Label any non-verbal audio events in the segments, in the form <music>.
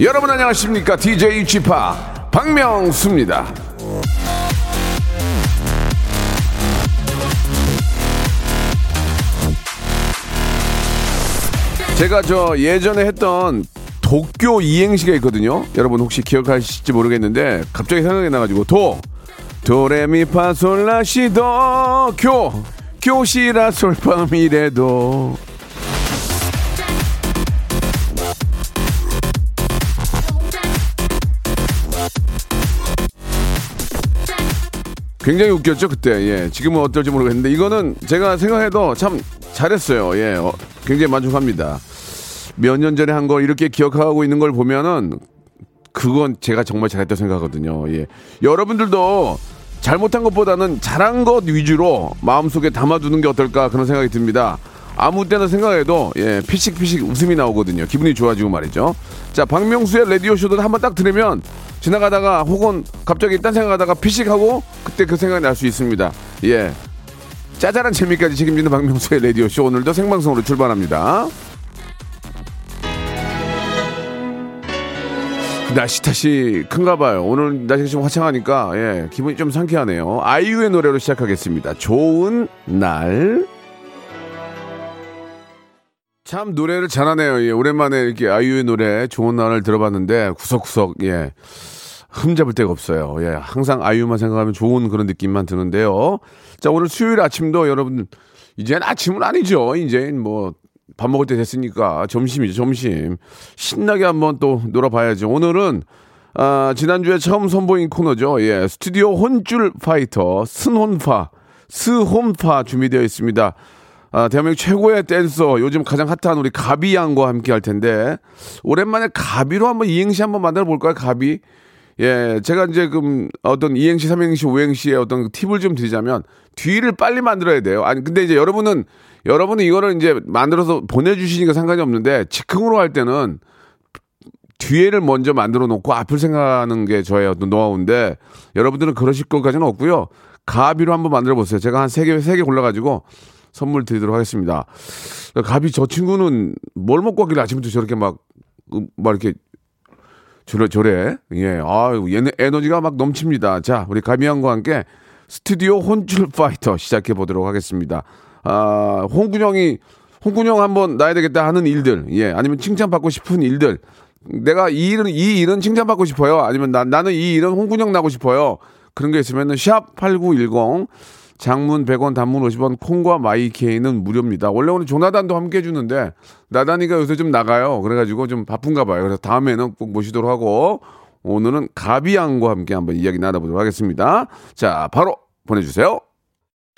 여러분 안녕하십니까? DJ Chip 박명수입니다. 제가 저 예전에 했던 도쿄 이행시가 있거든요. 여러분 혹시 기억하실지 모르겠는데 갑자기 생각이 나가지고 도 도레미파솔라시도 교 교시라 솔파미레도 굉장히 웃겼죠 그때. 예 지금은 어떨지 모르겠는데 이거는 제가 생각해도 참 잘했어요. 예 어, 굉장히 만족합니다. 몇 년 전에 한걸 이렇게 기억하고 있는 걸 보면은 그건 제가 정말 잘했다 생각하거든요. 예 여러분들도 잘못한 것보다는 잘한 것 위주로 마음속에 담아두는 게 어떨까 그런 생각이 듭니다 아무 때나 생각해도 예 피식피식 웃음이 나오거든요 기분이 좋아지고 말이죠 자 박명수의 라디오 쇼도 한번 딱 들으면 지나가다가 혹은 갑자기 딴 생각하다가 피식하고 그때 그 생각이 날 수 있습니다. 예. 짜잘한 재미까지 책임지는 박명수의 라디오 쇼 오늘도 생방송으로 출발합니다. 날씨 탓이 큰가 봐요. 오늘 날씨가 좀 화창하니까 예, 기분이 좀 상쾌하네요. 아이유의 노래로 시작하겠습니다. 좋은 날. 참 노래를 잘하네요. 예, 오랜만에 이렇게 아이유의 노래 좋은 날을 들어봤는데 구석구석 예. 흠잡을 데가 없어요. 예, 항상 아이유만 생각하면 좋은 그런 느낌만 드는데요. 자, 오늘 수요일 아침도 여러분 이제는 아침은 아니죠. 이제 뭐 밥 먹을 때 됐으니까 점심이죠, 점심. 신나게 한번 또 놀아봐야죠. 오늘은 아, 지난주에 처음 선보인 코너죠. 예, 스튜디오 혼줄 파이터 스혼파 스혼파 준비되어 있습니다. 아, 대한민국 최고의 댄서, 요즘 가장 핫한 우리 가비 양과 함께 할 텐데, 오랜만에 가비로 한번 이행시 한번 만들어 볼까요, 가비? 예, 제가 이제 그 어떤 이행시, 삼행시, 오행시의 어떤 팁을 좀 드리자면, 뒤를 빨리 만들어야 돼요. 아니, 근데 이제 여러분은, 여러분은 이거를 이제 만들어서 보내주시니까 상관이 없는데, 즉흥으로 할 때는, 뒤에를 먼저 만들어 놓고 앞을 생각하는 게 저의 어떤 노하우인데, 여러분들은 그러실 것까지는 없고요. 가비로 한번 만들어 보세요. 제가 한 세 개, 세 개 골라가지고, 선물 드리도록 하겠습니다. 가비 저 친구는 뭘 먹고 왔길래 아침부터 저렇게 막, 막 이렇게 저래, 저래. 예. 아 얘네 에너지가 막 넘칩니다. 자, 우리 가비 양과 함께 스튜디오 혼줄 파이터 시작해 보도록 하겠습니다. 아, 홍군형이, 홍군형 한번 나야 되겠다 하는 일들, 예. 아니면 칭찬받고 싶은 일들. 내가 이 일은, 이 일은 칭찬받고 싶어요. 아니면 나, 나는 이 일은 홍군형 나고 싶어요. 그런 게 있으면은 샵8910 장문 100원, 단문 50원, 콩과 마이케이는 무료입니다. 원래 오늘 조나단도 함께 해주는데, 나단이가 요새 좀 나가요. 그래가지고 좀 바쁜가 봐요. 그래서 다음에는 꼭 모시도록 하고, 오늘은 가비양과 함께 한번 이야기 나눠보도록 하겠습니다. 자, 바로 보내주세요.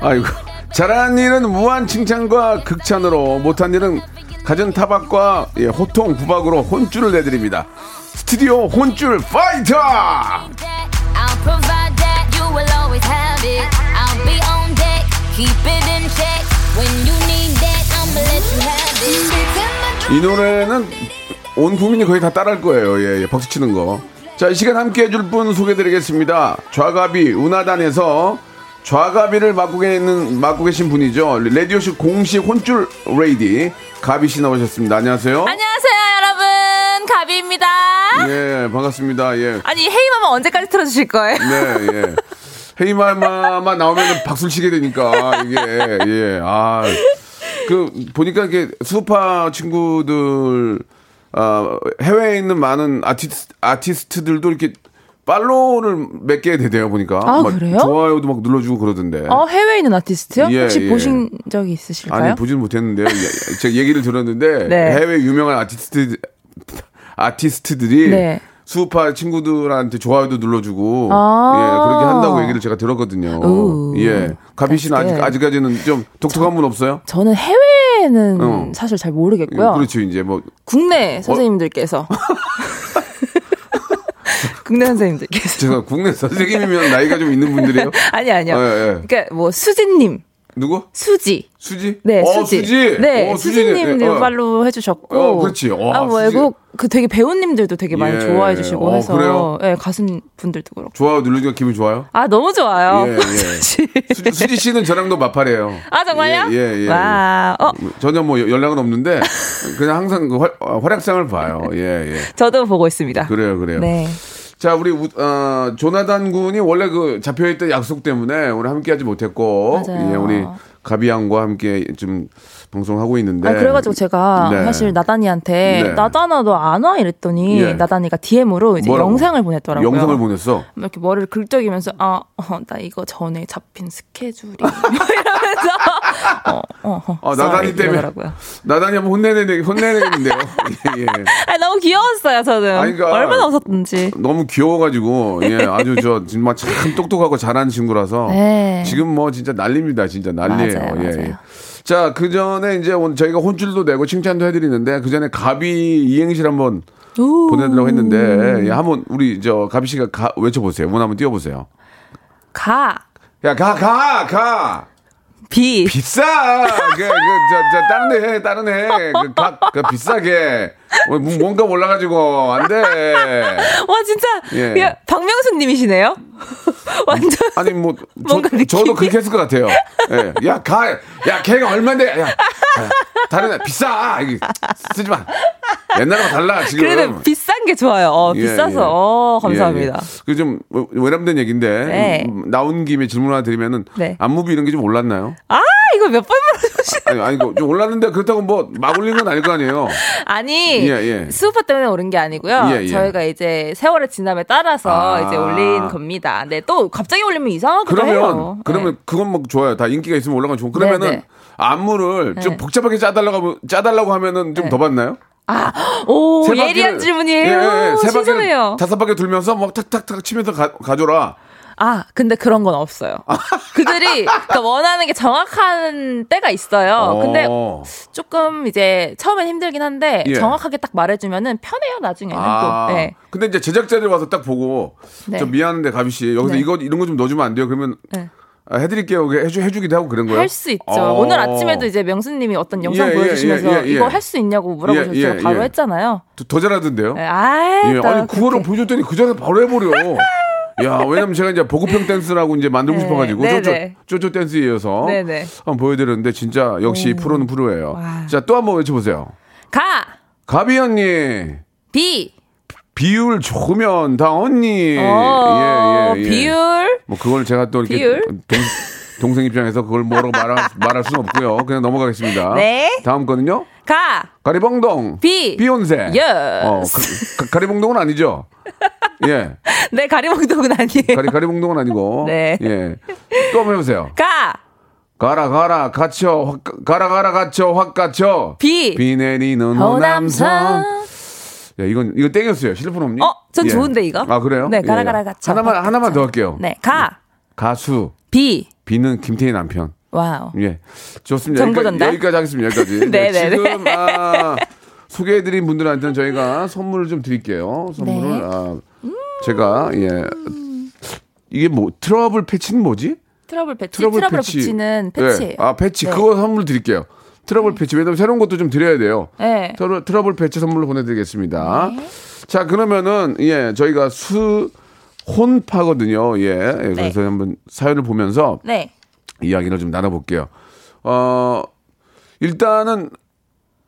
아이고. 잘한 일은 무한 칭찬과 극찬으로, 못한 일은 갖은 타박과 예, 호통, 구박으로 혼줄을 내드립니다. 스튜디오 혼줄 파이터! 이 노래는 온 국민이 거의 다 따라할 거예요. 예, 예, 박수 치는 거. 자, 이 시간 함께 해줄 분 소개드리겠습니다. 좌가비, 운하단에서 좌가비를 맡고 계는, 맡고 계신 분이죠. 라디오쇼 공식 혼쭐 레이디, 가비 씨 나오셨습니다. 안녕하세요. 안녕하세요, 여러분. 가비입니다. 예, 반갑습니다. 예. 아니, Hey Mama 언제까지 틀어주실 거예요? 네, 예. 헤이말마만 나오면 박수를 치게 되니까, 이게, 예, 아. 그, 보니까 이렇게 스우파 친구들, 아, 해외에 있는 많은 아티스트, 아티스트들도 이렇게 팔로우를 몇 개 되대요 보니까. 아, 막 그래요? 좋아요도 막 눌러주고 그러던데. 어, 해외에 있는 아티스트요? 예, 혹시 예. 보신 적이 있으실까요? 아니 보지는 못했는데요. 예, 제가 얘기를 들었는데 <laughs> 네. 해외 유명한 아티스트 아티스트들이 네. 수우파 친구들한테 좋아요도 눌러주고 아. 예 그렇게 한다고 얘기를 제가 들었거든요. 오. 예 가비 씨는 아직. 아직까지는 좀 독특한 분 없어요? 저는 해외 는 어. 사실 잘 모르겠고요. 그렇죠 이제 뭐 국내 선생님들께서. <laughs> 국내 선생님들께서. 제가 국내 선생님이면 나이가 좀 있는 분들이에요. <laughs> 아니, 아니요. 예, 예. 그러니까 뭐, 수지님, 누구? 수지. 수지? 네, 어, 수지. 수지. 네, 어, 수지님 예, 어. 팔로우 해주셨고. 어, 그렇지. 어, 아. 외국, 그 되게 배우님들도 되게 많이 예. 좋아해 주시고 어, 해서. 그래요? 예, 가수 분들도 그렇고. 좋아요 누르니까 기분 좋아요? 아, 너무 좋아요. 예, 예. <laughs> 수지. 수지, 씨는 저랑도 마팔이에요. 아, 정말요? 예, 예, 예. 와, 어, 전혀 뭐 연락은 없는데 그냥 항상 그 활, 어, 활약상을 봐요. 예, 예. 저도 보고 있습니다. 그래요, 그래요. 네. 자, 우리 우- 어, 조나단 군이 원래 그 잡혀있던 약속 때문에 오늘 함께하지 못했고, 맞아요. 예, 우리 가비 양과 함께 좀 방송하고 있는데. 아, 그래가지고 제가 네. 사실 나단이한테 네. 나단아 너 안 와 이랬더니 예. 나단이가 DM으로 이제 뭐라고? 영상을 보냈더라고요. 영상을 보냈어. 막 이렇게 머리를 긁적이면서 아, 어, 나 이거 전에 잡힌 스케줄이 이러면서 어, 어, 어, 아, 나단이 때문에. 이러더라고요. 나단이 한번 혼내내, 혼내내겠는데요. <laughs> 예, 예. 아, 너무 귀여웠어요 저는. 아니, 그러니까 얼마나 웃었던지. 너무 귀여워가지고, 예, <laughs> 아주 저, 정말 참 똑똑하고 잘하는 친구라서. 네. 지금 뭐 진짜 난립니다. 진짜 난리예요. 맞아요, 예, 맞아요. 예. 자, 그 전에 이제 저희가 혼쭐도 내고 칭찬도 해드리는데, 그 전에 가비 이행실 한번 오. 보내드리라고 했는데, 예, 한번 우리 저 가비 씨가 가, 외쳐보세요. 문 한번 띄워보세요. 가 야, 가, 가, 가! 비. 비싸! 그, 그, 저, 저, 다른 애 해, 다른 애. 그, 가, 그, 비싸게. 뭐, 뭔가 몰라가지고, 안 돼. <laughs> 와 진짜 예. 야, 박명수님이시네요. <laughs> 완전. 아니, 뭐, <laughs> 뭔가 저? 저도 그렇게 했을 것 같아요. 예. 야, 가! 야, 걔가 얼마인데? 야, 야, 다른 애, 비싸! 쓰지 마. 옛날과 달라, 지금. 그래도 비싼 게 좋아요. 어, 예, 비싸서. 예. 어, 감사합니다. 그좀 외람된 얘기인데 네. 음, 나온 김에 질문 하나 드리면은 네. 안무비 이런 게 좀 올랐나요? 아, 이거 몇 번 물어보시 아니 아니 이거 좀 올랐는데 그렇다고 뭐 막 올린 건 아닐 거 아니에요. 아니, 예, 예. 수우파 때문에 오른 게 아니고요. 예, 예. 저희가 이제 세월의 지남에 따라서 아. 이제 올린 겁니다. 네, 또 갑자기 올리면 이상하기도 그러면 해요. 그러면 네. 그건 뭐 좋아요. 다 인기가 있으면 올라가면 좋고 그러면은 네, 네. 안무를 좀 네. 복잡하게 짜달라고 하면 짜달라고 하면은 좀 네. 더 받나요? 아, 오, 세 예리한 질문이에요. 예, 예, 예. 세 신선해요. 다섯 바퀴 돌면서 막 탁탁탁 치면서 가, 가져라. 아, 근데 그런 건 없어요. 그들이 <laughs> 그러니까 원하는 게 정확한 때가 있어요. 근데 어. 조금 이제 처음엔 힘들긴 한데 예. 정확하게 딱 말해주면은 편해요 나중에는 아, 또. 네. 근데 이제 제작자들 와서 딱 보고 네. 저 미안한데 가비 씨 여기서 네. 이거 이런 거 좀 넣어주면 안 돼요? 그러면 네. 아, 해드릴게요. 해주 해주기도 하고 그런 거예요. 할 수 있죠. 어. 오늘 아침에도 이제 명수님이 어떤 영상 예, 예, 보여주시면서 예, 예, 예. 이거 할 수 있냐고 물어보셔서 예, 예, 제가 바로 예. 했잖아요. 더, 더 잘하던데요. 네, 아이, 아니 그거를. 보여줬더니 그 전에 바로 해버려. <laughs> 야, 왜냐면 제가 이제 보급형 댄스라고 이제 만들고 네, 싶어가지고 네, 쪼쪼 네. 쪼쪼 댄스에 이어서 네, 네. 한번 보여드렸는데 진짜 역시 프로는 프로예요. 와. 자, 또 한번 외쳐보세요. 가! 가비 언니 비! 비율 좋으면 다 언니. 어, 예, 예, 예. 비율? 뭐 그걸 제가 또 이렇게 비율? 동, 동생 입장에서 그걸 뭐라고 말할, 말할 수는 없고요. 그냥 넘어가겠습니다. 네. 다음 거는요. 가! 가리봉동. 비. 비욘세. Yes. 어, 가, 리봉동은 아니죠. 예. <laughs> 네, 가리봉동은 아니에요. 가리 가리봉동은 아니고. 네. 예. 또 한번 해보세요. 가! 가라 가라 갇혀 확 가- 가라 가라 갇혀 확 갇혀. 비. 비 내리는 호남선. 야 이건 이거 땡겼어요. 실리폰 없니? 어, 전 예. 좋은데, 이거? 아 그래요? 네, 가라, 가라, 갇혀, 하나만 확 하나만. 더 할게요. 네, 가! 가수 비! 비는 김태희 남편. wow. 예. 좋습니다. 정보 여기까지, 전달? 여기까지 하겠습니다. 여기까지. <laughs> 네, 네, 지금 아, 소개해드린 분들한테는 저희가 선물을 좀 드릴게요. 선물을 네. 아, 제가 예 이게 뭐 트러블 패치는 뭐지? 트러블 패치? 트러블, 붙이는 패치예요. 네. 아 패치 네. 그거 선물 드릴게요. 트러블 패치 왜냐면 새로운 것도 좀 드려야 돼요. 네. 트러블, 트러블 패치 선물로 보내드리겠습니다. 자 그러면은 예 저희가 수 혼파거든요. 예, 예, 그래서 한번 사연을 보면서 네. 이야기를 좀 나눠볼게요. 어, 일단은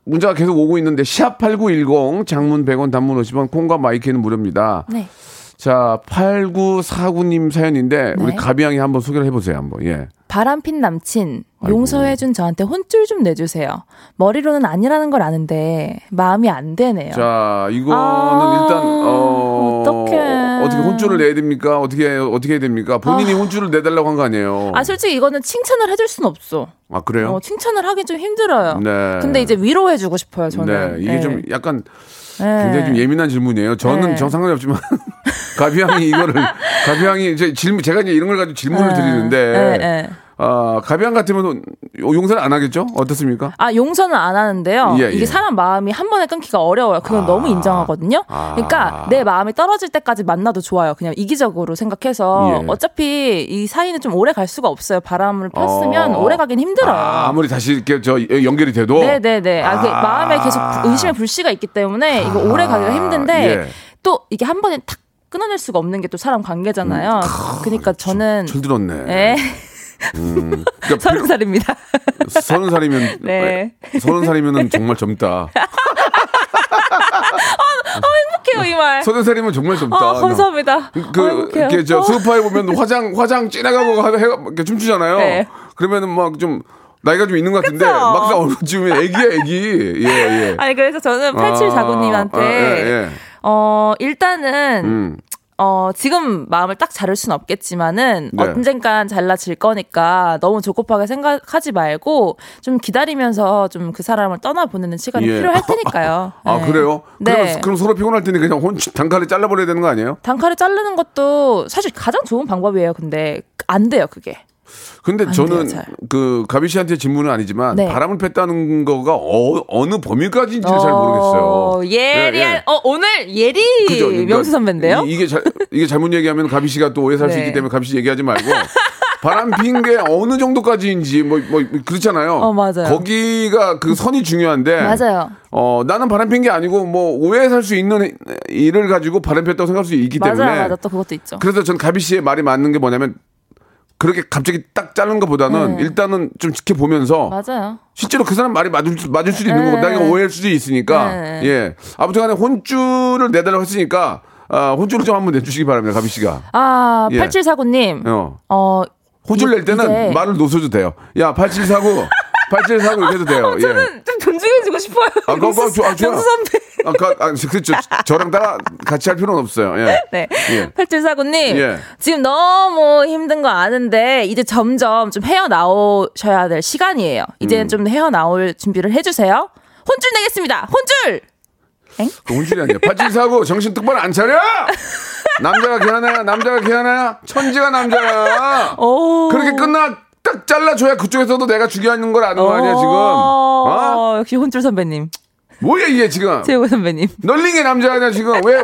문자가 계속 오고 있는데 샵8910 장문 100원 단문 50원 콩과 마이크는 무료입니다. 네. 자, 8949님 사연인데 우리 네. 가비양이 한번 소개를 해보세요. 한번. 예. 바람핀 남친 용서해준 저한테 혼쭐 좀 내주세요. 머리로는 아니라는 걸 아는데 마음이 안 되네요. 자, 이거는 아, 일단 어 어떡해. 어떻게 혼쭐을 내야 됩니까? 어떻게 어떻게 해야 됩니까? 본인이 혼쭐을 내달라고 한 거 아니에요? 아 솔직히 이거는 칭찬을 해줄 순 없어. 아, 그래요? 어, 칭찬을 하기 좀 힘들어요. 네. 근데 이제 위로해주고 싶어요 저는. 네, 이게 네. 좀 약간 네. 굉장히 좀 예민한 질문이에요. 저는 네. 정 상관이 없지만 <laughs> 가비양이 이거를 가비양이 이제 질문 제가 이제 이런 걸 가지고 질문을 네. 드리는데 네, 네. 아 가비양 같으면 용서를 안 하겠죠? 어떻습니까? 아 용서는 안 하는데요. 예, 예. 이게 사람 마음이 한 번에 끊기가 어려워요. 그건 너무 인정하거든요. 아. 그러니까 내 마음이 떨어질 때까지 만나도 좋아요. 그냥 이기적으로 생각해서 예. 어차피 이 사이는 좀 오래 갈 수가 없어요. 바람을 폈으면 어. 오래 가긴 힘들어요. 아, 아무리 다시 이렇게 저 연결이 돼도 네 네 네. 아, 그 아. 마음에 계속 의심의 불씨가 있기 때문에 이거 오래 가기가 힘든데 예. 또 이게 한 번에 탁 끊어낼 수가 없는 게 또 사람 관계잖아요. 그러니까 저는 철 들었네. 예, 음, 그러니까 <laughs> 서른 살입니다. 서른 살이면 <laughs> 네. 서른 살이면은 정말 젊다. <laughs> 행복해요 이 말. 서른 살이면 정말 젊다. 아, 감사합니다. 그, 어, 행복해요. 이렇게 저 어. 스파에 보면 화장, 화장 진해가고 하- 해, 이렇게 춤추잖아요. 네. 그러면은 막 좀 나이가 좀 있는 것 같은데 그쵸? 막상 얼굴 지우면 애기야, 애기. 예, 예. 아니 그래서 저는 8749님한테 아, 예, 예. 어 일단은 음. 어 지금 마음을 딱 자를 순 없겠지만은 네. 언젠간 잘라질 거니까 너무 조급하게 생각하지 말고 좀 기다리면서 좀 그 사람을 떠나 보내는 시간이 예. 필요할 테니까요. <laughs> 아, 네. 그래요? 네. 그럼, 그럼 서로 피곤할 테니 그냥 혼, 단칼에 잘라버려야 되는 거 아니에요? 단칼에 자르는 것도 사실 가장 좋은 방법이에요. 근데 안 돼요, 그게. 근데 안 저는 돼요, 잘. 그 가비 씨한테 질문은 아니지만 네. 바람을 폈다는 거가 어, 느 범위까지인지를 잘 모르겠어요. 어, 예리한, 예, 예. 어, 오늘 예리 그죠? 그러니까 명수 선배인데요? 이, 게 잘, 이게 잘못 얘기하면 가비 씨가 또 오해 살수 네. 있기 때문에 가비 씨 얘기하지 말고 <laughs> 바람 핀 게 어느 정도까지인지 뭐, 뭐 그렇잖아요. 어, 맞아요. 거기가 그 선이 중요한데 맞아요. 어, 나는 바람 핀 게 아니고 뭐 오해 살 수 있는 일을 가지고 바람 폈다고 생각할 수 있기 맞아요, 때문에 맞아. 또 그것도 있죠. 그래서 전 가비 씨의 말이 맞는 게 뭐냐면 그렇게 갑자기 딱 자르는 것보다는 네. 일단은 좀 지켜보면서 맞아요. 실제로 그 사람 말이 맞을, 수- 맞을 수도 있는 네. 거고 내가 오해할 수도 있으니까 네. 예 아무튼 간에 혼쭐을 내달라고 했으니까 아, 혼쭐을 좀 한번 내주시기 바랍니다 가비 씨가 아, 예. 8749님. 어 어, 혼쭐 이- 낼 때는 이제 말을 놓쳐도 돼요 야 8749 8749 이렇게 해도 돼요 예. 좀 존중해주고 싶어요. 아, 그거, 그거 좋아, 좋아. 선배. 아, 가, 아, 그렇죠. 저랑 다 같이 할 필요는 없어요. 예. 네. 예. 8749님. 예. 지금 너무 힘든 거 아는데, 이제 점점 좀 헤어나오셔야 될 시간이에요. 음. 이제는 좀 헤어나올 준비를 해주세요. 혼쭐 내겠습니다. 혼쭐! 그 혼쭐이 아니야. 8749 정신 똑바로 안 차려! 남자가 걔하나야, 남자가 걔하나야, 천지가 남자야. 오. 그렇게 끝나 딱 잘라줘야 그쪽에서도 내가 중요한 걸 아는 거 아니야, 지금. 어? 어, 역시 혼쭐 선배님. 뭐야, 이게 지금. 최고 선배님. 널링의 남자 아니야, 지금. 왜,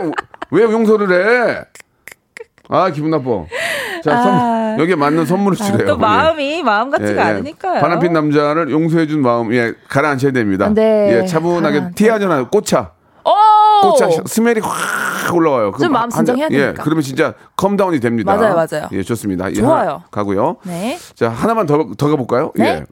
왜 용서를 해? 아, 기분 나빠. 자, 선, 여기에 맞는 선물을 아, 주래요. 또 예. 마음이 마음 같지가 않으니까요. 바람핀 남자를 용서해준 마음, 예, 가라앉혀야 됩니다. 네, 예, 차분하게 가라앉혀. 티하잖아요. 꽃차. 오! 꽃차 smell이 확 올라와요. 그럼 좀 마음 진정해야 예, 되니까. 그러면 진짜 calm down이 됩니다. 맞아요, 맞아요. 예, 좋습니다. 예, 좋아요. 하나 가고요. 네. 자, 하나만 더, 더 가볼까요? 네? 예.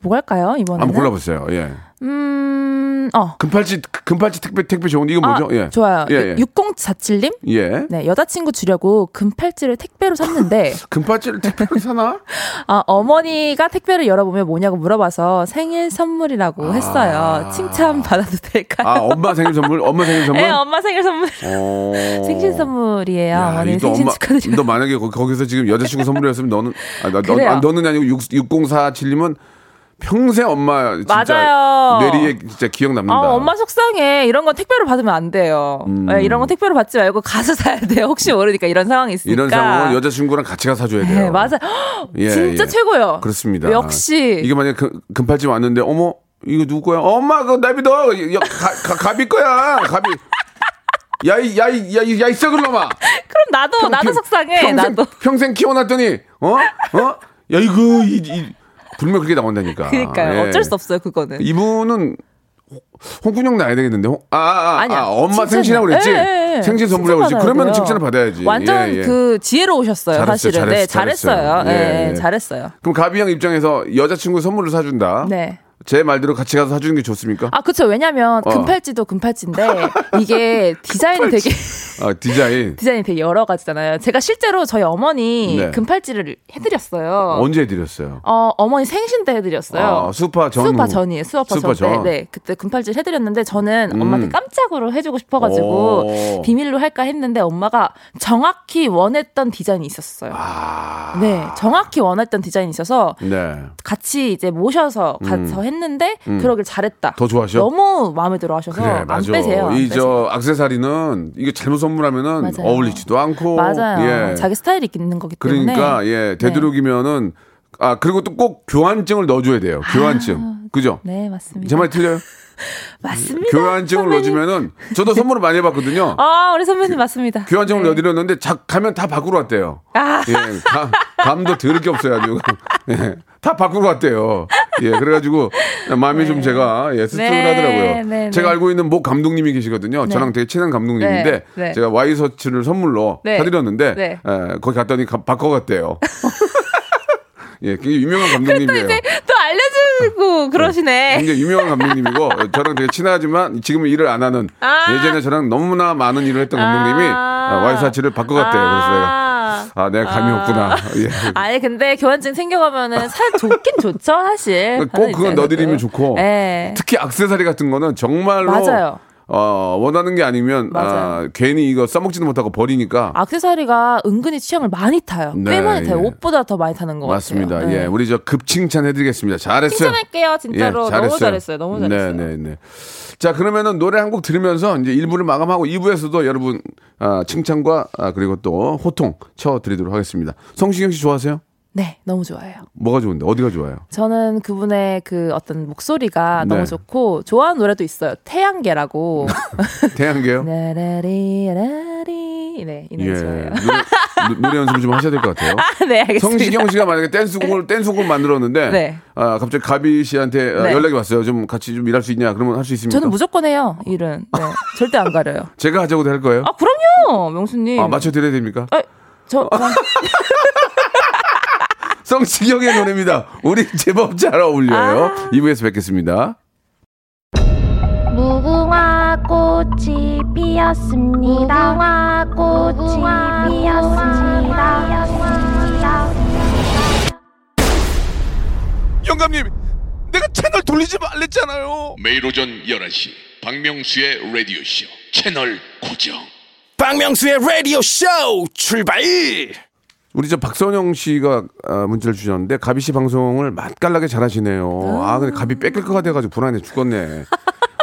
뭐 할까요, 이번에는? 한번 골라보세요. 예. 음, 어. 금팔찌, 금팔찌 택배, 택배 좋은데 이거 아, 뭐죠? 예. 좋아요. 예, 예. 6047님? 예. 네, 여자친구 주려고 금팔찌를 택배로 샀는데, <laughs> 금팔찌를 택배로 사나? <laughs> 아, 어머니가 택배를 열어보면 뭐냐고 물어봐서 생일 선물이라고 했어요. 칭찬 받아도 될까요? 아, 엄마 생일 선물? 엄마 생일 선물? <laughs> 네, 엄마 생일 선물. 어. 생신 선물이에요. 야, 어머니 이또 생신 엄마, 축하드려요. 너 만약에 거- 거기서 지금 여자친구 선물이었으면 너는 아, 나, 너. 아, 너는 아니고 6, 6047님은 평생 엄마 진짜 맞아요. 뇌리에 진짜 기억 남는다. 아, 엄마 속상해. 이런 건 택배로 받으면 안 돼요. 네, 이런 건 택배로 받지 말고 가서 사야 돼요. 혹시 모르니까 이런 상황이 있으니까. 이런 상황은 여자친구랑 같이 가서 사줘야 돼요. 네, 맞아. <gasps> 예, 진짜 예. 최고요. 그렇습니다. 역시. 이게 만약 에 금, 금팔찌 왔는데 어머 이거 누구 거야? 엄마 그거 나 믿어. 야, 가, 가, 가비 거야. 가비. 야이 야이 야이 야이 썩을 놈아. 그럼 나도 나도 평- 속상해. 평생, 나도. 평생 키워놨더니 어? 어? 야 이거 이, 이 불면 그렇게 나온다니까. 그러니까요. 예. 어쩔 수 없어요, 그거는. 이분은 홍- 홍군형 나야 되겠는데. 홍- 아, 아, 아. 아, 엄마. 생신이라고 그랬지. 예, 예, 예. 생신 선물이라고 그랬지. 그러면 칭찬을. 받아야지. 완전 예, 예. 그 지혜로우셨어요, 잘했어요, 사실은. 잘했어요, 네, 잘했어요. 잘했어요. 예. 잘했어요. 그럼 가비 형 입장에서 여자친구 선물을 사준다. 네. 제 말대로 같이 가서 사주는 게 좋습니까? 아, 그쵸. 왜냐면 어. 금팔찌도 금팔찌인데 이게 <laughs> 디자인이 되게 아, 디자인. <laughs> 디자인이 되게 여러 가지잖아요. 제가 실제로 저희 어머니 네. 금팔찌를 해드렸어요. 언제 해드렸어요? 어, 어머니 생신 때 해드렸어요. 아, 수파 전. 수우파 후. 전이에요. 수우파 수우파 전. 전. 때. 네, 그때 금팔찌를 해드렸는데 저는 음. 엄마한테 깜짝으로 해주고 싶어가지고 오. 비밀로 할까 했는데 엄마가 정확히 원했던 디자인이 있었어요. 아. 네, 정확히 원했던 디자인이 있어서 네. 같이 이제 모셔서 가서 했는데 그러길 잘했다. 음. 더 좋아하셔? 너무 마음에 들어 하셔서 그래, 안 맞아. 빼세요. 안 이. 저 악세사리는 이게 잘못 선물하면은 맞아요. 어울리지도 않고. 맞아요. 예. 자기 스타일이 있는 거기 때문에. 네. 그러니까 예 되도록이면은 아 그리고 또 꼭 교환증을 넣어줘야 돼요. 교환증. 그죠? 네, 맞습니다. 제 말 틀려요? <laughs> 맞습니다. 교환증을 선배님. 넣어주면은 저도 선물을 많이 해봤거든요. <laughs> 아, 우리 선배님 맞습니다. 교환증을 네. 넣어드렸는데 자, 가면 다 밖으로 왔대요. 아. 예, 감, 감도 들을 게 없어요, 아주. <laughs> 예, 다 밖으로 왔대요. 예, 그래가지고 마음이 좀 제가 예, 씁쓸하더라고요. 네, 네, 제가 네. 알고 있는 모 감독님이 계시거든요. 저랑 되게 친한 감독님인데 네, 네. 제가 와이셔츠를 선물로 네. 사드렸는데 네. 예, 거기 갔더니 가- 바꿔갔대요. <laughs> 예, 굉장히 유명한 감독님이에요. 또 알려주고 그러시네. 굉장히 유명한 감독님이고 저랑 되게 친하지만 지금은 일을 안 하는 아. 예전에 저랑 너무나 많은 일을 했던 감독님이 아. 와이셔츠를 바꿔갔대요. 그래서 내가 아 내가 감이 없구나. 예. <laughs> 아니 근데 교환증 생겨가면은 사 좋긴 좋죠 사실. 꼭 그건 넣어드리면 좋고 네. 특히 악세사리 같은 거는 정말로 맞아요. 어, 원하는 게 아니면 아. 괜히 이거 써먹지도 못하고 버리니까 악세사리가 은근히 취향을 많이 타요. 네, 꽤 많이 타요. 예. 옷보다 더 많이 타는 것 맞습니다. 같아요. 네. 예, 우리 저 급칭찬 해드리겠습니다. 잘했어요. 칭찬할게요 진짜로 너무 잘했어요. 너무 잘했어요. 네, 네, 네. 자, 그러면은 노래 한 곡 들으면서 이제 1부를 마감하고 2부에서도 여러분 아, 칭찬과 아, 그리고 또 호통 쳐드리도록 하겠습니다. 성시경 씨 좋아하세요? 네, 너무 좋아요. 뭐가 좋은데? 어디가 좋아요? 저는 그분의 그 어떤 목소리가 네. 너무 좋고 좋아하는 노래도 있어요. 태양계라고. <laughs> 태양계요? <laughs> 나라리라리 네, 이 노래 예. 좋아해요. 노래, 노래 연습을 좀 하셔야 될 것 같아요. <laughs> 네, 알겠습니다. 성시경 씨가 만약에 댄스곡을 댄스곡을 만들었는데 네. 아, 갑자기 가비 씨한테 아, 네. 연락이 왔어요. 좀 같이 좀 일할 수 있냐? 그러면 할 수 있습니까? 저는 무조건 해요. 일은. 네. 절대 안 가려요. 제가 하자고도 할 거예요. 아, 그럼요. 명수 님. 아, 맞춰 드려야 됩니까? 아, 저, 저 성시경의 노래입니다. 우리 제법 잘 어울려요. 2부에서 뵙겠습니다. 무궁화 꽃이 피었습니다. 무궁화 꽃이 피었습니다. 영감님, 내가 채널 돌리지 말랬잖아요. 매일 오전 11시 박명수의 라디오 쇼 채널 고정 박명수의 라디오 쇼 출발 우리 저 박선영 씨가 아, 문자를 주셨는데 가비 씨 방송을 맛깔나게 잘하시네요. 아 근데 가비 뺏길 것 같아가지고 불안해 죽겠네.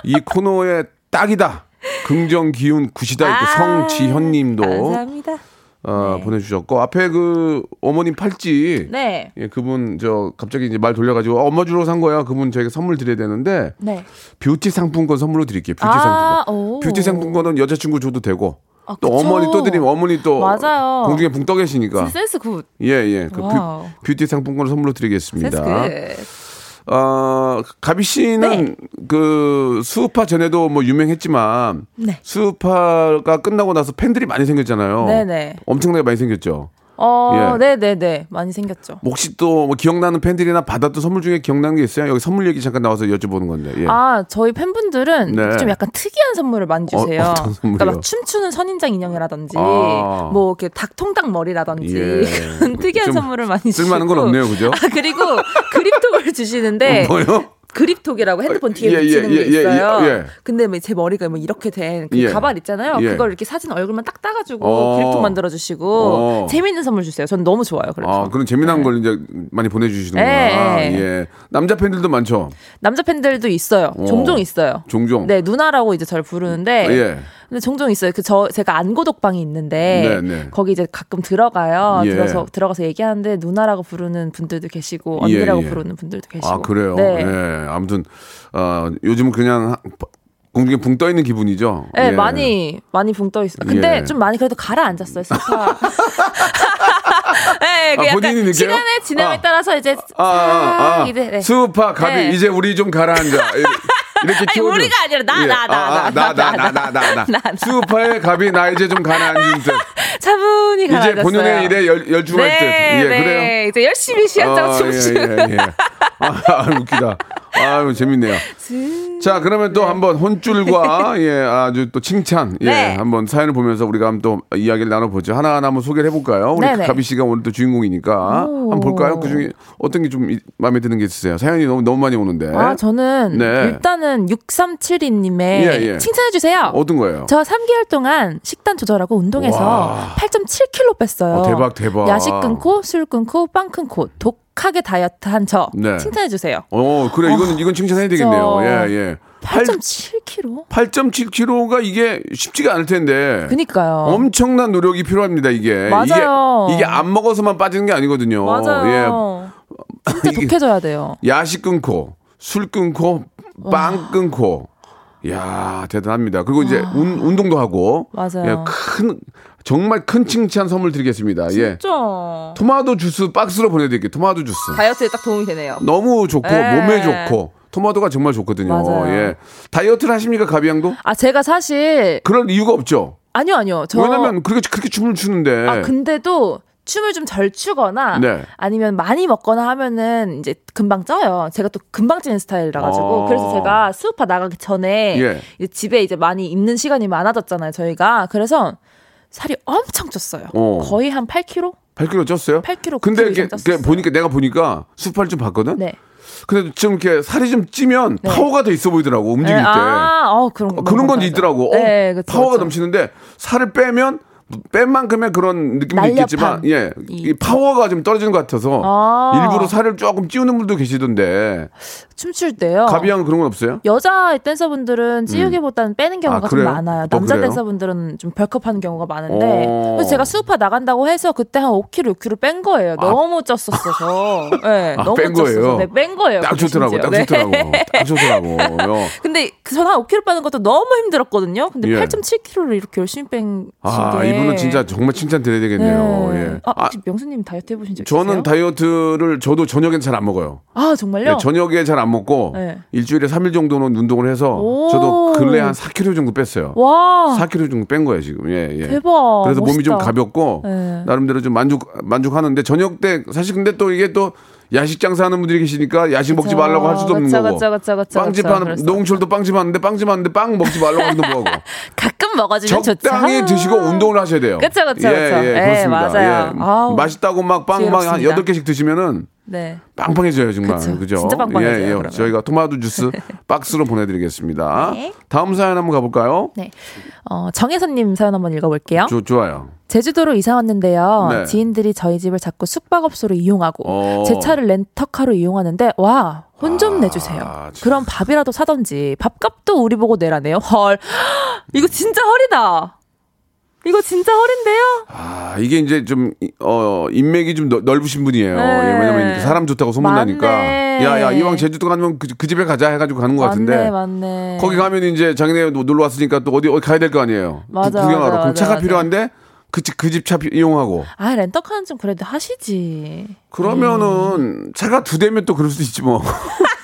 이 코너에 딱이다. 긍정 기운 굿이다. 이렇게 성지현님도 아, 감사합니다. 어, 네. 보내주셨고 앞에 그 어머님 팔찌 네. 예, 그분 저 갑자기 이제 말 돌려가지고 어, 엄마 주러 산 거야. 그분 저희가 선물 드려야 되는데 네. 뷰티 상품권 선물로 드릴게요. 뷰티 아, 상품권. 오. 뷰티 상품권은 여자친구 줘도 되고 아, 또 그쵸. 어머니 또 드리면 어머니 또 맞아요. 공중에 붕 떠 계시니까 센스 good. 예, 예. 그 wow. 뷰, 티 상품권을 선물로 드리겠습니다. good. 어, 가비 씨는 네. 그 스우파 전에도 뭐 유명했지만 네. 스우파가 끝나고 나서 팬들이 많이 생겼잖아요. 네네. 엄청나게 많이 생겼죠. 어, 예. 네네네. 많이 생겼죠. 혹시 또 뭐 기억나는 팬들이나 받았던 선물 중에 기억나는 게 있어요? 여기 선물 얘기 잠깐 나와서 여쭤보는 건데. 예. 아, 저희 팬분들은 네. 좀 약간 특이한 선물을 많이 주세요. 어? 그러니까 막 춤추는 선인장 인형이라든지, 아. 뭐 이렇게 닭통닭 머리라든지 예. 그런 특이한 좀 선물을 많이 주시고. 쓸만한 건 없네요, 그죠? 아, 그리고 <laughs> 그립톡을 주시는데 뭐요? 그립톡이라고 핸드폰 뒤에 예, 예, 붙이는 예, 게 예, 있어요. 예, 예. 근데 뭐제 머리가 뭐 이렇게 된그 예. 가발 있잖아요. 예. 그걸 이렇게 사진 얼굴만 딱 따가지고 어. 그립톡 만들어 주시고 어. 재미있는 선물 주세요. 전 너무 좋아요. 그래서 아, 그런 재미난 걸 이제 많이 보내주시는구나. 네. 예. 남자 팬들도 많죠. 남자 팬들도 있어요. 어. 종종 있어요. 종종. 네 누나라고 이제 저를 부르는데 예. 근데 종종 있어요. 그 저 제가 안고독방이 있는데 네, 네. 거기 이제 가끔 들어가요. 예. 들어서 들어가서 얘기하는데 누나라고 부르는 분들도 계시고 언니라고 예, 예. 부르는 분들도 계시고. 아 그래요. 네. 예. 아무튼 어, 요즘은 그냥 하- 공중에 붕 떠 있는 기분이죠. 네, 예. 많이 많이 붕 떠 있어요. 근데 예. 좀 많이 그래도 가라앉았어요. 소파. <laughs> <laughs> 네, 그 아, 본인이 느껴요? 시간의 지남에 아. 따라서 이제 아, 아, 아. 이제 네. 수우파 가비 네. 이제 우리 좀 가라앉아. <laughs> 이- 이렇게 아니, 키워줘. 우리가 아니라 나, 나, 나, 아, 아, 나, 나, 나, 나, 나, 나, 나, 나. 나, 나. 수우파의 갑이 나 이제 좀 가라앉은 듯. <laughs> 차분히 이제 가라앉았어요. 본연의 일에 열, 열중할 듯. 네, 예, 네. 그래요? 이제 열심히 시한장 아, 춤추는. 예, 예, 예. 아, 웃기다. 아유, 재밌네요. 자, 그러면 또 한번 혼줄과 <laughs> 예, 아주 또 칭찬 예, 네. 한번 사연을 보면서 우리가 한번 또 이야기를 나눠보죠. 하나하나 한번 소개를 해볼까요? 우리 네네. 가비 씨가 오늘 또 주인공이니까 오. 한번 볼까요? 그 중에 어떤 게 좀 마음에 드는 게 있으세요? 사연이 너무 너무 많이 오는데. 아, 저는 네. 일단은 6372님의 예, 예. 칭찬해주세요. 어떤 거예요? 저 3개월 동안 식단 조절하고 운동해서 와. 8.7kg 뺐어요. 어, 대박, 대박. 야식 끊고 술 끊고 빵 끊고 독하게 다이어트 한저 네. 칭찬해 주세요. 어, 그래. 이건 이건 칭찬해야 되겠네요. 예, 예. 8.7kg? 8.7kg가 이게 쉽지가 않을 텐데. 그니까요. 엄청난 노력이 필요합니다, 이게. 맞아요. 이게, 이게 안 먹어서만 빠지는 게 아니거든요. 맞아요. 진짜 <laughs> 이게- 독해져야 돼요. 야식 끊고, 술 끊고, 빵 끊고. 야 대단합니다. 그리고 이제 운, 운동도 하고. 맞아요. 예, 큰, 정말 큰 칭찬 선물 드리겠습니다. 예. 진짜. 토마토 주스 박스로 보내드릴게요. 토마토 주스. 다이어트에 딱 도움이 되네요. 너무 좋고, 예. 몸에 좋고. 토마토가 정말 좋거든요. 맞아요. 예. 다이어트를 하십니까, 가비양도? 아, 제가 사실, 그럴 이유가 없죠. 아니요, 아니요. 저. 왜냐면 그렇게, 그렇게 춤을 추는데. 아, 근데도 춤을 좀 덜 추거나 네. 아니면 많이 먹거나 하면은 이제 금방 쪄요. 제가 또 금방 찌는 스타일이라 가지고 아. 그래서 제가 수우파 나가기 전에 예. 이제 집에 이제 많이 있는 시간이 많아졌잖아요, 저희가. 그래서 살이 엄청 쪘어요. 어. 거의 한 8kg? 8kg 쪘어요? 8kg, 근데 9kg 이렇게, 이상 이렇게 쪘었어요. 보니까 내가 보니까 수팔 좀 봤거든. 네. 근데 좀 이렇게 살이 좀 찌면 파워가 더 있어 보이더라고 움직일 네, 때. 아, 어, 그런 거. 그런 건. 있더라고. 어, 네, 그쵸, 파워가 그쵸. 넘치는데 살을 빼면 뺀 만큼의 그런 느낌도 날렵함. 있겠지만 예, 이 이- 파워가 좀 떨어지는 것 같아서 아. 일부러 살을 조금 찌우는 분도 계시던데 춤출 때요. 가비 양 그런 건 없어요? 여자 댄서분들은 찌우기보다는 빼는 경우가 아, 좀? 많아요. 또 남자 그래요? 댄서분들은 좀 벌크업하는 경우가 많은데 어. 그래서 제가 수우파 나간다고 해서 그때 한 5kg, 6kg 뺀 거예요. 너무 쪘었어 저. 네, 아, 너무 뺀 쪘어서. 거예요? 네, 뺀 거예요. 딱 좋더라고. 딱 네. 좋더라고, 딱 좋더라고. 요. <laughs> 근데 그 저는 한 5kg 빼는 것도 너무 힘들었거든요. 근데 예. 8.7kg를 이렇게 열심히 뺀 아 게. 이분은 진짜 정말 칭찬 드려야 되겠네요. 네. 예. 아, 아, 혹시 명수님 다이어트 해보신 적 있으세요? 저는 다이어트를 저도 저녁엔 잘 안 먹어요. 아 정말요? 네, 저녁에 잘 안 먹고 네. 일주일에 3일 정도는 운동을 해서 오. 저도 근래 한 4kg 정도 뺐어요. 와 4kg 정도 뺀 거예요 지금. 예, 예. 대박. 그래서 몸이 좀 멋있다. 가볍고 네. 나름대로 좀 만족 만족하는데 저녁 때 사실 근데 또 이게 또 야식 장사하는 분들이 계시니까 야식 먹지 그쵸. 말라고 할 수도 없는 그쵸, 거고. 그쵸, 빵집. 하는 노홍철도 빵집 하는데 빵집 하는데 빵 먹지 말라고 하기도 뭐하고. <laughs> 가끔 먹어주면 좋죠. 적당히 아. 드시고 운동을 하셔야 돼요. 그쵸, 그쵸, 예. 예, 예, 그렇습니다. 맞아요. 예. 맛있다고 막 빵 막한 지혜롭습니다. 8개씩 드시면은 네. 빵빵해져요 정말 그쵸. 그죠? 진짜 빵빵해져요, 예, 예. 저희가 토마토 주스 <laughs> 박스로 보내드리겠습니다. 네. 다음 사연 한번 가볼까요? 네. 어, 정혜선님 사연 한번 읽어볼게요. 조, 좋아요. 제주도로 이사 왔는데요. 네. 지인들이 저희 집을 자꾸 숙박업소로 이용하고 어. 제 차를 렌터카로 이용하는데 와 혼좀 아, 내주세요. 참. 그럼 밥이라도 사던지 밥값도 우리 보고 내라네요. 헐 <gasps> 이거 진짜 헐이다. 이거 진짜 헐인데요. 아 이게 이제 좀 어, 인맥이 좀 넓- 넓으신 분이에요. 네. 예, 왜냐면 사람 좋다고 소문나니까. 맞네. 야야 이왕 제주도 가면 그, 그 집에 가자 해가지고 가는 것 같은데. 맞네 맞네. 거기 가면 이제 자기네 놀러 왔으니까 또 어디 어디 가야 될 거 아니에요. 구- 맞아, 구경하러. 맞아, 그럼 차가 맞아. 필요한데 그집그집차 이용하고. 아 렌터카는 좀 그래도 하시지. 그러면은 차가 두 대면 또 그럴 수도 있지 뭐. <laughs>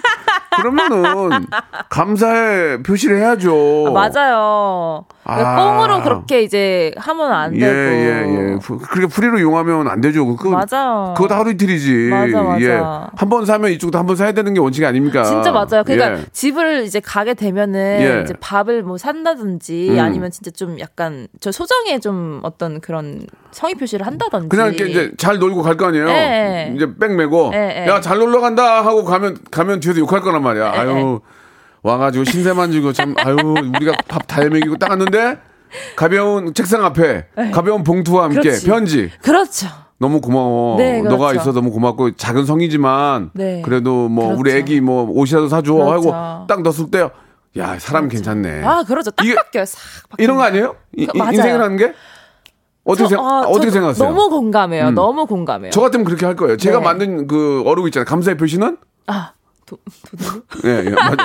그러면은 감사의 표시를 해야죠. 아, 맞아요. 그러니까 아. 꽁으로 그렇게 이제 하면 안 예, 되고. 예, 예. 프- 그렇게 프리로 이용하면 안 되죠. 그거, 맞아. 그거 다 하루 이틀이지. 맞아, 맞아. 예. 한 번 사면 이쪽도 한 번 사야 되는 게 원칙이 아닙니까? 진짜 맞아요. 그러니까 예. 집을 이제 가게 되면은 예. 이제 밥을 뭐 산다든지 음. 아니면 진짜 좀 약간 저 소정에 좀 어떤 그런 성의 표시를 한다든지. 그냥 이렇게 이제 잘 놀고 갈 거 아니에요. 예. 이제 백 메고 예, 예. 야잘 놀러 간다 하고 가면 가면 뒤에서 욕할 거란 말이야. 예, 아유 와가지고 신세만 지고 참 아유 우리가 밥다 먹이고 딱 왔는데 가벼운 책상 앞에 가벼운 봉투와 함께 예. 그렇지. 편지 그렇죠. 너무 고마워. 네, 그렇죠. 너가 있어 너무 고맙고 작은 성이지만 네. 그래도 뭐 우리 그렇죠. 애기 뭐 옷이라도 사줘 그렇죠. 하고 딱 넣었을 때야 사람 괜찮네. 아 그렇죠. 딱 이게- 바뀌어요. 싹 바뀌어요. 이런 거 아니에요? 이, 그. 인생이라는 게 어떻게 저- 생 아, 어떻게 저 생각하세요? 너무 공감해요. 음. 너무 공감해요. 저 같으면 그렇게 할 거예요. 제가 네. 만든 그 어록 있잖아요. 감사의 표시는 아 도, 도둑? <laughs> 예, 예, 맞아.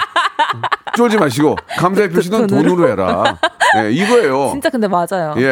쫄지 마시고 감사의 표시는 돈으로? 돈으로 해라. 예, 이거예요. 진짜 근데 맞아요. 예,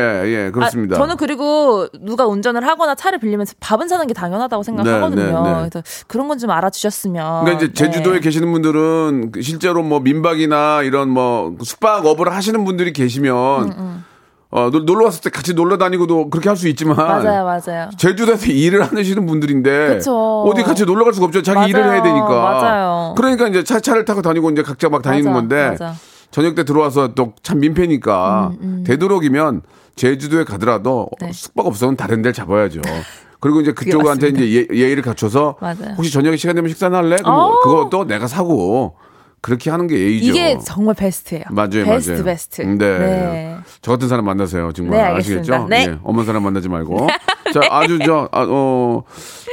예, 그렇습니다. 아, 저는 그리고 누가 운전을 하거나 차를 빌리면서 밥은 사는 게 당연하다고 생각하거든요. 네, 네, 네. 그래서 그런 건 좀 알아주셨으면. 그러니까 이제 제주도에 네. 계시는 분들은 그 실제로 뭐 민박이나 이런 뭐 숙박업을 하시는 분들이 계시면 음, 어, 놀- 놀러 왔을 때 같이 놀러 다니고도 그렇게 할 수 있지만 맞아요, 맞아요. 제주도에서 <laughs> 일을 하시는 분들인데 그쵸. 어디 같이 놀러 갈 수가 없죠. 자기 맞아요. 일을 해야 되니까. 맞아요. 그러니까 이제 차 차를 타고 다니고 이제 각자 막 다니는 맞아, 건데 맞아. 저녁 때 들어와서 또 참 민폐니까 되도록이면 제주도에 가더라도 네. 숙박 업소는 다른 데를 잡아야죠. 그리고 이제 그쪽한테 이제 예, 예의를 갖춰서 맞아요. 혹시 저녁에 시간 되면 식사 할래? 그럼 어. 그것도 내가 사고 그렇게 하는 게 예의죠. 이게 정말 베스트예요. 맞아요, 베스트, 맞아요. 베스트. 네. 네. 저 같은 사람 만나세요, 정말 네, 알겠습니다. 아시겠죠? 네. 예, 없는 사람 만나지 말고. <laughs> 자, 아주 저, 아, 어,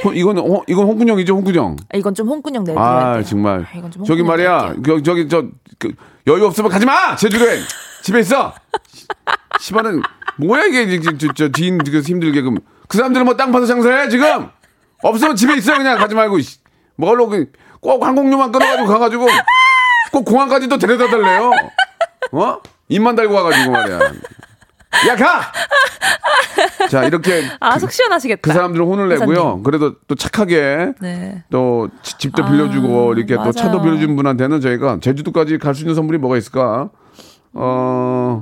호- 이건 호- 이건 홍군형이죠, 홍군형. 아, 이건 좀 홍군형 내드려야 아. 정말. 아, 이건 좀 저기 말이야, 내드릴게요. 그, 저기 저 그, 여유 없으면 가지 마, 제주도에 집에 있어. 시발은 뭐야 이게 저, 저, 저 지인 그 힘들게 그럼 그 사람들은 뭐 땅 파서 장사해 지금 없으면 집에 있어 그냥 가지 말고 씨. 뭐로 그, 꼭 항공료만 끊어가지고 가가지고 꼭 공항까지 또 데려다 달래요. 어? 입만 달고 와가지고 말이야. 야 가. 자 이렇게 아, 속 시원하시겠다. 그 사람들은 혼을 내고요. 회사님. 그래도 또 착하게 네. 또 지- 집도 아, 빌려주고 이렇게 또 맞아요. 차도 빌려준 분한테는 저희가 제주도까지 갈 수 있는 선물이 뭐가 있을까? 어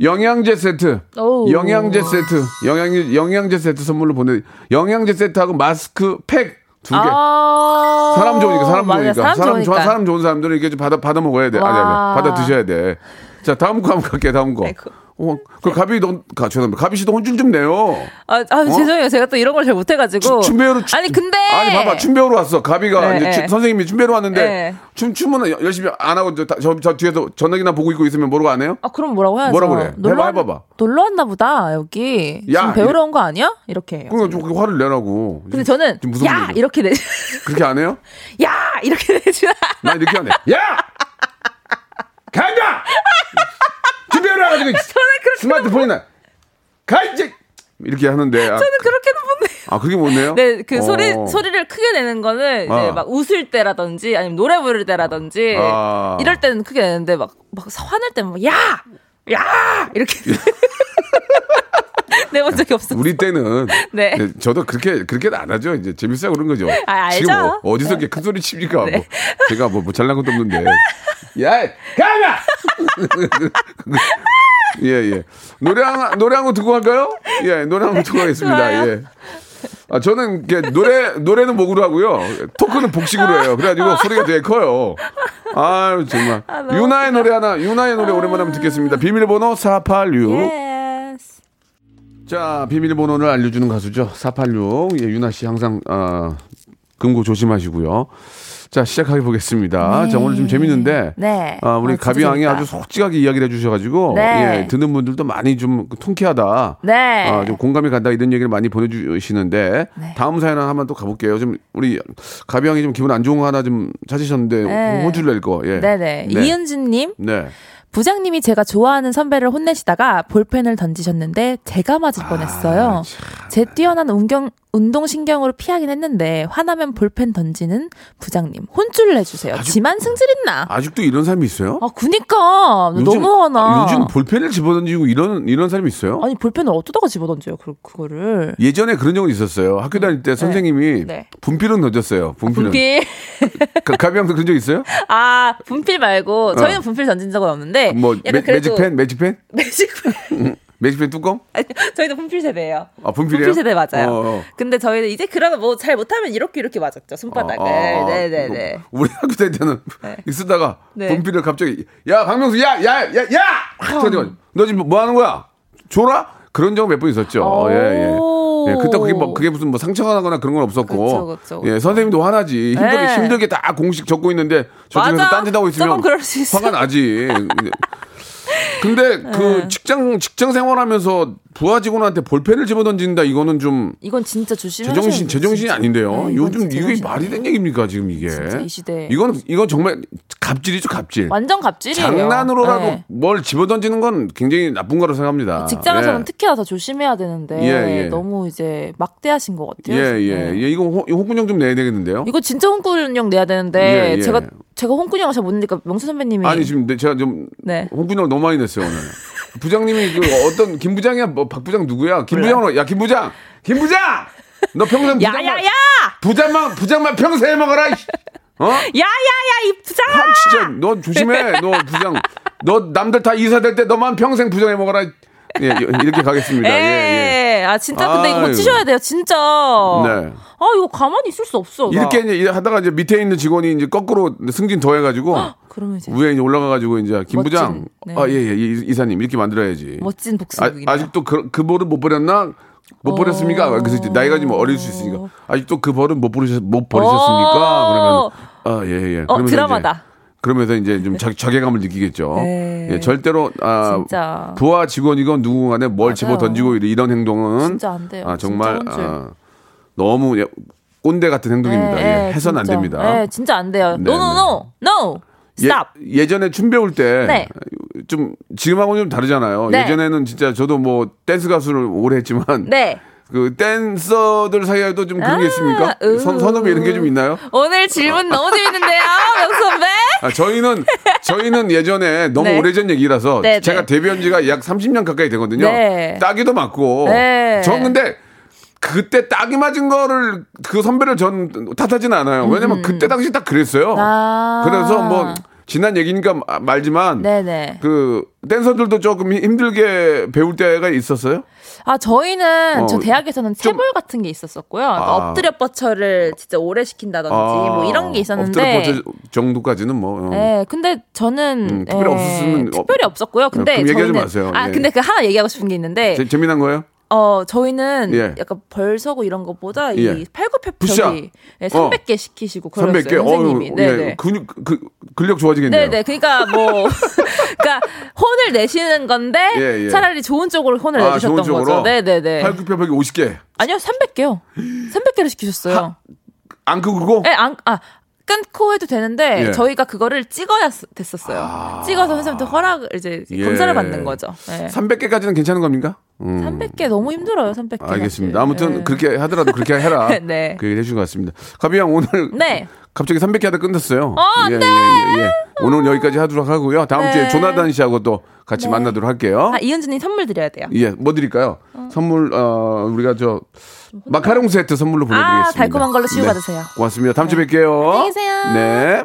영양제 세트, 오. 영양제 세트, 영양 영양제 세트 선물로 보내. 영양제 세트하고 마스크 팩 두 개. 아~ 사람 좋으니까 사람 맞아요. 좋으니까 사람, 사람 좋아. 사람 좋은 사람들은 이렇게 좀 받아 받아 먹어야 돼. 아니 아니 와. 받아 드셔야 돼. 자 다음 거 한번 갈게요. 다음 거. 아이고. 어, 그 가비 너 가, 죄송합니다. 가비 씨도 혼줄 좀 내요. 아, 아 죄송해요. 제가 또 이런 걸 잘 못해가지고. 춤배우로 춤- 아니 근데. 아니 봐봐 춤 배우로 왔어 가비가 네, 이제 네. 추- 선생님이 춤 배우로 왔는데 네. 춤 춤은 여- 열심히 안 하고 저, 다- 저, 저 뒤에서 전화기나 보고 있고 있으면 뭐라고 안 해요? 아 그럼 뭐라고 해야죠? 뭐라 그래? 놀러 해봐, 왔- 해봐봐. 놀러 왔나 보다 여기. 야, 지금 배우러 온 거 아니야? 이렇게 해요. 그러니까 좀 그렇게 화를 내라고. 근데 저는 좀 무서운 야 일이죠. 이렇게 내. 그렇게 안 해요? <laughs> 야 이렇게 내주나. 나 이렇게 안 해. 야! <laughs> 간다! 와가지고 <laughs> 스마트폰이나 가 이제 이렇게 하는데 아, 저는 그렇게는 못 내. 아 그게 못 내요? 네, 그 어. 소리 소리를 크게 내는 거는 이제 어. 막 웃을 때라든지 아니면 노래 부를 때라든지 아. 이럴 때는 크게 내는데 막 막 화낼 때는 막 야! 야! 이렇게 <laughs> 내본 적이 없어. 우리 때는 네. 네, 저도 그렇게 그렇게 안 하죠. 이제 재밌어 그런 거죠. 아, 알죠. 지금 어, 어디서 이렇게 큰 소리 칩니까? 뭐, 제가 뭐, 뭐 잘난 것도 없는데. 야, 가마. <laughs> 예, 예. 노래 한, 노래 한 곡 듣고 갈까요? 예, 노래 한 곡 듣고 가겠습니다. 예. 아, 저는 이렇게 노래, 노래는 목으로 하고요. 토크는 복식으로 해요. 그래가지고 소리가 되게 커요. 아유, 정말. 너무 윤하의 노래 하나, 윤하의 노래 오랜만에 한번 듣겠습니다. 비밀번호 486. yes. 자, 비밀번호를 알려주는 가수죠. 486. 예, 윤하 씨 항상, 어, 금고 조심하시고요. 자, 시작해 보겠습니다. 자, 오늘 좀 재밌는데. 네. 아, 우리 아, 진짜 가비 양이 재밌다. 아주 솔직하게 이야기를 해주셔가지고. 네. 예, 듣는 분들도 많이 좀 통쾌하다. 네. 아, 좀 공감이 간다 이런 얘기를 많이 보내주시는데. 네. 다음 사연 한번 또 가볼게요. 좀 우리 가비 양이 좀 기분 안 좋은 거 하나 좀 찾으셨는데. 네. 호줄 낼 거. 예. 네네. 이은주님 네. 부장님이 제가 좋아하는 선배를 혼내시다가 볼펜을 던지셨는데 제가 맞을 뻔했어요. 제 뛰어난 운경, 운동신경으로 피하긴 했는데 화나면 볼펜 던지는 부장님 혼쭐을 내주세요. 아주- 지만 승질 있나? 아직도 이런 사람이 있어요? 아, 그니까 너무 화나. 요즘 볼펜을 집어던지고 이런 이런 사람이 있어요? 아니 볼펜을 어디다가 집어던져요? 그 그거를. 예전에 그런 적은 있었어요. 학교 다닐 때 선생님이 네. 분필은 던졌어요. 분필은. 분필. 가- 가비 형도 그런 적 있어요? <laughs> 아 분필 말고 저희는 분필 던진 적은 없는데. 뭐 약간 매, 그래도 매직펜, 매직펜, <laughs> 매직펜. 매직펜 뚜껑? 아니, 저희도 분필 세대예요. 아 분필이에요? 분필 세대 맞아요. 어, 어. 근데 저희는 이제 그러면 뭐 잘 못하면 이렇게 이렇게 맞았죠 손바닥을. 아, 아, 네네네. 뭐, 우리 학교 다닐 때는 <laughs> 쓰다가 네. 분필을 갑자기 야 박명수 야 야 야야 너 지금 뭐 하는 거야? 줘라? 그런 적몇번 있었죠. 오. 예, 예. 예, 그때 그게 뭐 그게 무슨 뭐 상처가 나거나 그런 건 없었고. 그쵸, 그쵸, 예, 선생님도 화나지. 힘들게 네. 힘들게 다 공식 적고 있는데 저쪽에서. 딴짓하고 있으면. 화가 나지. 근데 <laughs> 그 네. 직장 직장 생활하면서 부하 직원한테 볼펜을 집어 던진다 이거는 좀 이건 진짜 조심해야 제정신 제정신이 아닌데요. 네, 요즘 이게 제정신이 말이 된 얘기입니까 지금 이게? 이 시대에. 이건 이건 정말 갑질이죠 갑질. 완전 갑질이에요. 장난으로라도 네. 뭘 집어 던지는 건 굉장히 나쁜 거라고 생각합니다. 직장에서는 예. 특히나 더 조심해야 되는데 예, 예. 너무 이제 막대하신 것 같아요. 예, 예, 네. 예. 이거 홍- 이거 홍군형 좀 내야 되겠는데요? 이거 진짜 홍군형 내야 되는데 예, 예. 제가 제가 홍군형을 잘 못 내니까 명수 선배님이 아니 지금 내- 제가 좀 네. 홍군형 너무 많이 냈어요 오늘. 부장님이 그 어떤 김 부장이야 뭐 박 부장 누구야? 김 부장으로 야 김 부장 김 부장 너 평생 부장만 야야야 부장만 부장만 평생 해먹어라. 어? 야야야 이 부장 아, 진짜 너 조심해. 너 부장. 너 남들 다 이사 될 때 너만 평생 부장해 먹어라. 예, 이렇게 가겠습니다. 예, 예. 예. 아 진짜 근데 이거 아유. 고치셔야 돼요. 진짜. 네. 아 이거 가만히 있을 수 없어. 나. 이렇게 이제 하다가 이제 밑에 있는 직원이 이제 거꾸로 승진 더 해가지고 그러면 이제 위에 이제 올라가가지고 이제 김 멋진, 부장, 네. 아, 예, 예, 이- 이사님 이렇게 만들어야지. 멋진 아, 복수극이네요. 아 직도 그, 그 벌은 못 버렸나? 못 어. 버렸습니까? 그래서 이제 나이가 좀 어릴 수 있으니까. 아직도 그 벌은 못 버리셨, 못 버리셨습니까? 어. 그러면, 아, 예, 예. 어 드라마다. 이제, 그러면서 이제 좀 자, 자괴감을 느끼겠죠. 네. 예, 절대로, 아, 진짜. 부하 직원이건 누구 간에 뭘. 집어 던지고 이런- 행동은. 진짜 안 돼요. 아, 정말. 아, 너무 예, 꼰대 같은 행동입니다. 예, 해서는 안. 됩니다. 예, 진짜 안 돼요. 네, no, no, no, Stop. 예, 예전에 춤 배울 때 네. 좀 지금하고는 좀 다르잖아요. 네. 예전에는 진짜 저도 뭐 댄스 가수를 오래 했지만 네. 그 댄서들 사이에도 좀 그런 게 아, 있습니까? 으. 선, 선후배 이런 게 좀 있나요? 오늘 질문 너무 재밌는데요, <laughs> 명수 선배. 아, 저희는 저희는 예전에 너무 네. 오래전 얘기라서 네, 제가 네. 데뷔한 지가 약 30년 가까이 되거든요. 네. 따기도 맞고. 네. 전 근데 그때 따기 맞은 거를 그 선배를 전 탓하지는 않아요. 왜냐면 그때 당시 딱 그랬어요. 음. 아. 그래서 뭐 지난 얘기니까 마- 말지만 네네. 그 댄서들도 조금 힘들게 배울 때가 있었어요. 아 저희는 어, 저 대학에서는 좀- 체벌 같은 게 있었었고요. 그러니까 아. 엎드려 뻗쳐를 진짜 오래 시킨다든지 뭐 이런 게 있었는데. 아, 엎드려 뻗쳐 정도까지는 뭐. 어. 네, 근데 저는 음, 특별히 예, 없었으면- 특별히 없었고요. 근데 얘기하지 저희는 마세요. 아 예. 근데 그 하나 얘기하고 싶은 게 있는데 재- 재미난 거예요? 어 저희는 예. 약간 벌서고 이런 것보다 예. 이 팔굽혀 푸시업. 펴기 예, 300개 시키시고 그랬어요 300개. 선생님이. 네네. 예, 근육 그 근력 좋아지겠네요. 네 네. 그러니까 뭐, <laughs> 그러니까 혼을 내시는 건데 예, 예. 차라리 좋은 쪽으로 혼을 아, 내주셨던 좋은 쪽으로? 거죠. 네 네 네. 팔굽혀펴기 50개. 아니요, 300개요. 300개를 시키셨어요. 안 크고? 네, 안, 아, 끊고 해도 되는데 예. 저희가 그거를 찍어야 쓰- 됐었어요. 찍어서 선생님한테 허락을 이제 예. 검사를 받는 거죠. 네. 300개까지는 괜찮은 겁니까? 음. 300개 너무 힘들어요. 300개. 알겠습니다. 아무튼 네. 그렇게 하더라도 그렇게 해라. <laughs> 네. 그 얘기를 해준 것 같습니다. 가비 양 오늘 네. 갑자기 300개 하다 끝났어요. 어, 안 예, 돼! 예, 예, 예. 오늘 여기까지 하도록 하고요. 다음 네. 주에 조나단 씨하고 또 같이 네. 만나도록 할게요. 아, 이은주님 선물 드려야 돼요. 예, 뭐 드릴까요? 선물 어 우리가 저 마카롱 세트 선물로 보내드리겠습니다. 아, 달콤한 걸로 치유 네. 받으세요. 고맙습니다. 다음 주에 뵐게요. 안녕히 계세요. 네.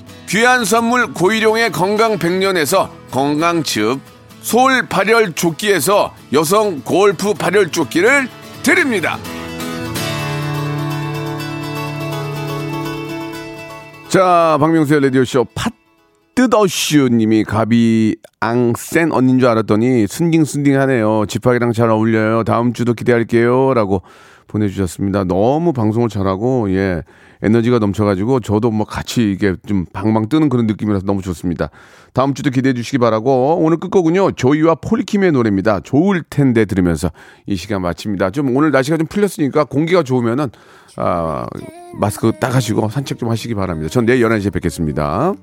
귀한 선물 고일용의 건강 백년에서 건강즙. 솔 발열 조끼에서 여성 골프 발열 조끼를 드립니다. 자, 박명수의 라디오쇼 팥뜨더슈님이 가비 앙센 언닌 줄 알았더니 순딩순딩하네요. 집합이랑 잘 어울려요. 다음 주도 기대할게요. 라고 보내주셨습니다. 너무 방송을 잘하고, 예, 에너지가 넘쳐가지고 저도 뭐 같이 이게 좀 방방 뜨는 그런 느낌이라서 너무 좋습니다. 다음 주도 기대해 주시기 바라고, 오늘 끝곡은요, 조이와 폴리킴의 노래입니다. 좋을 텐데 들으면서 이 시간 마칩니다. 좀 오늘 날씨가 좀 풀렸으니까 공기가 좋으면은, 아, 마스크 딱 하시고 산책 좀 하시기 바랍니다. 전 내일 11시에 뵙겠습니다.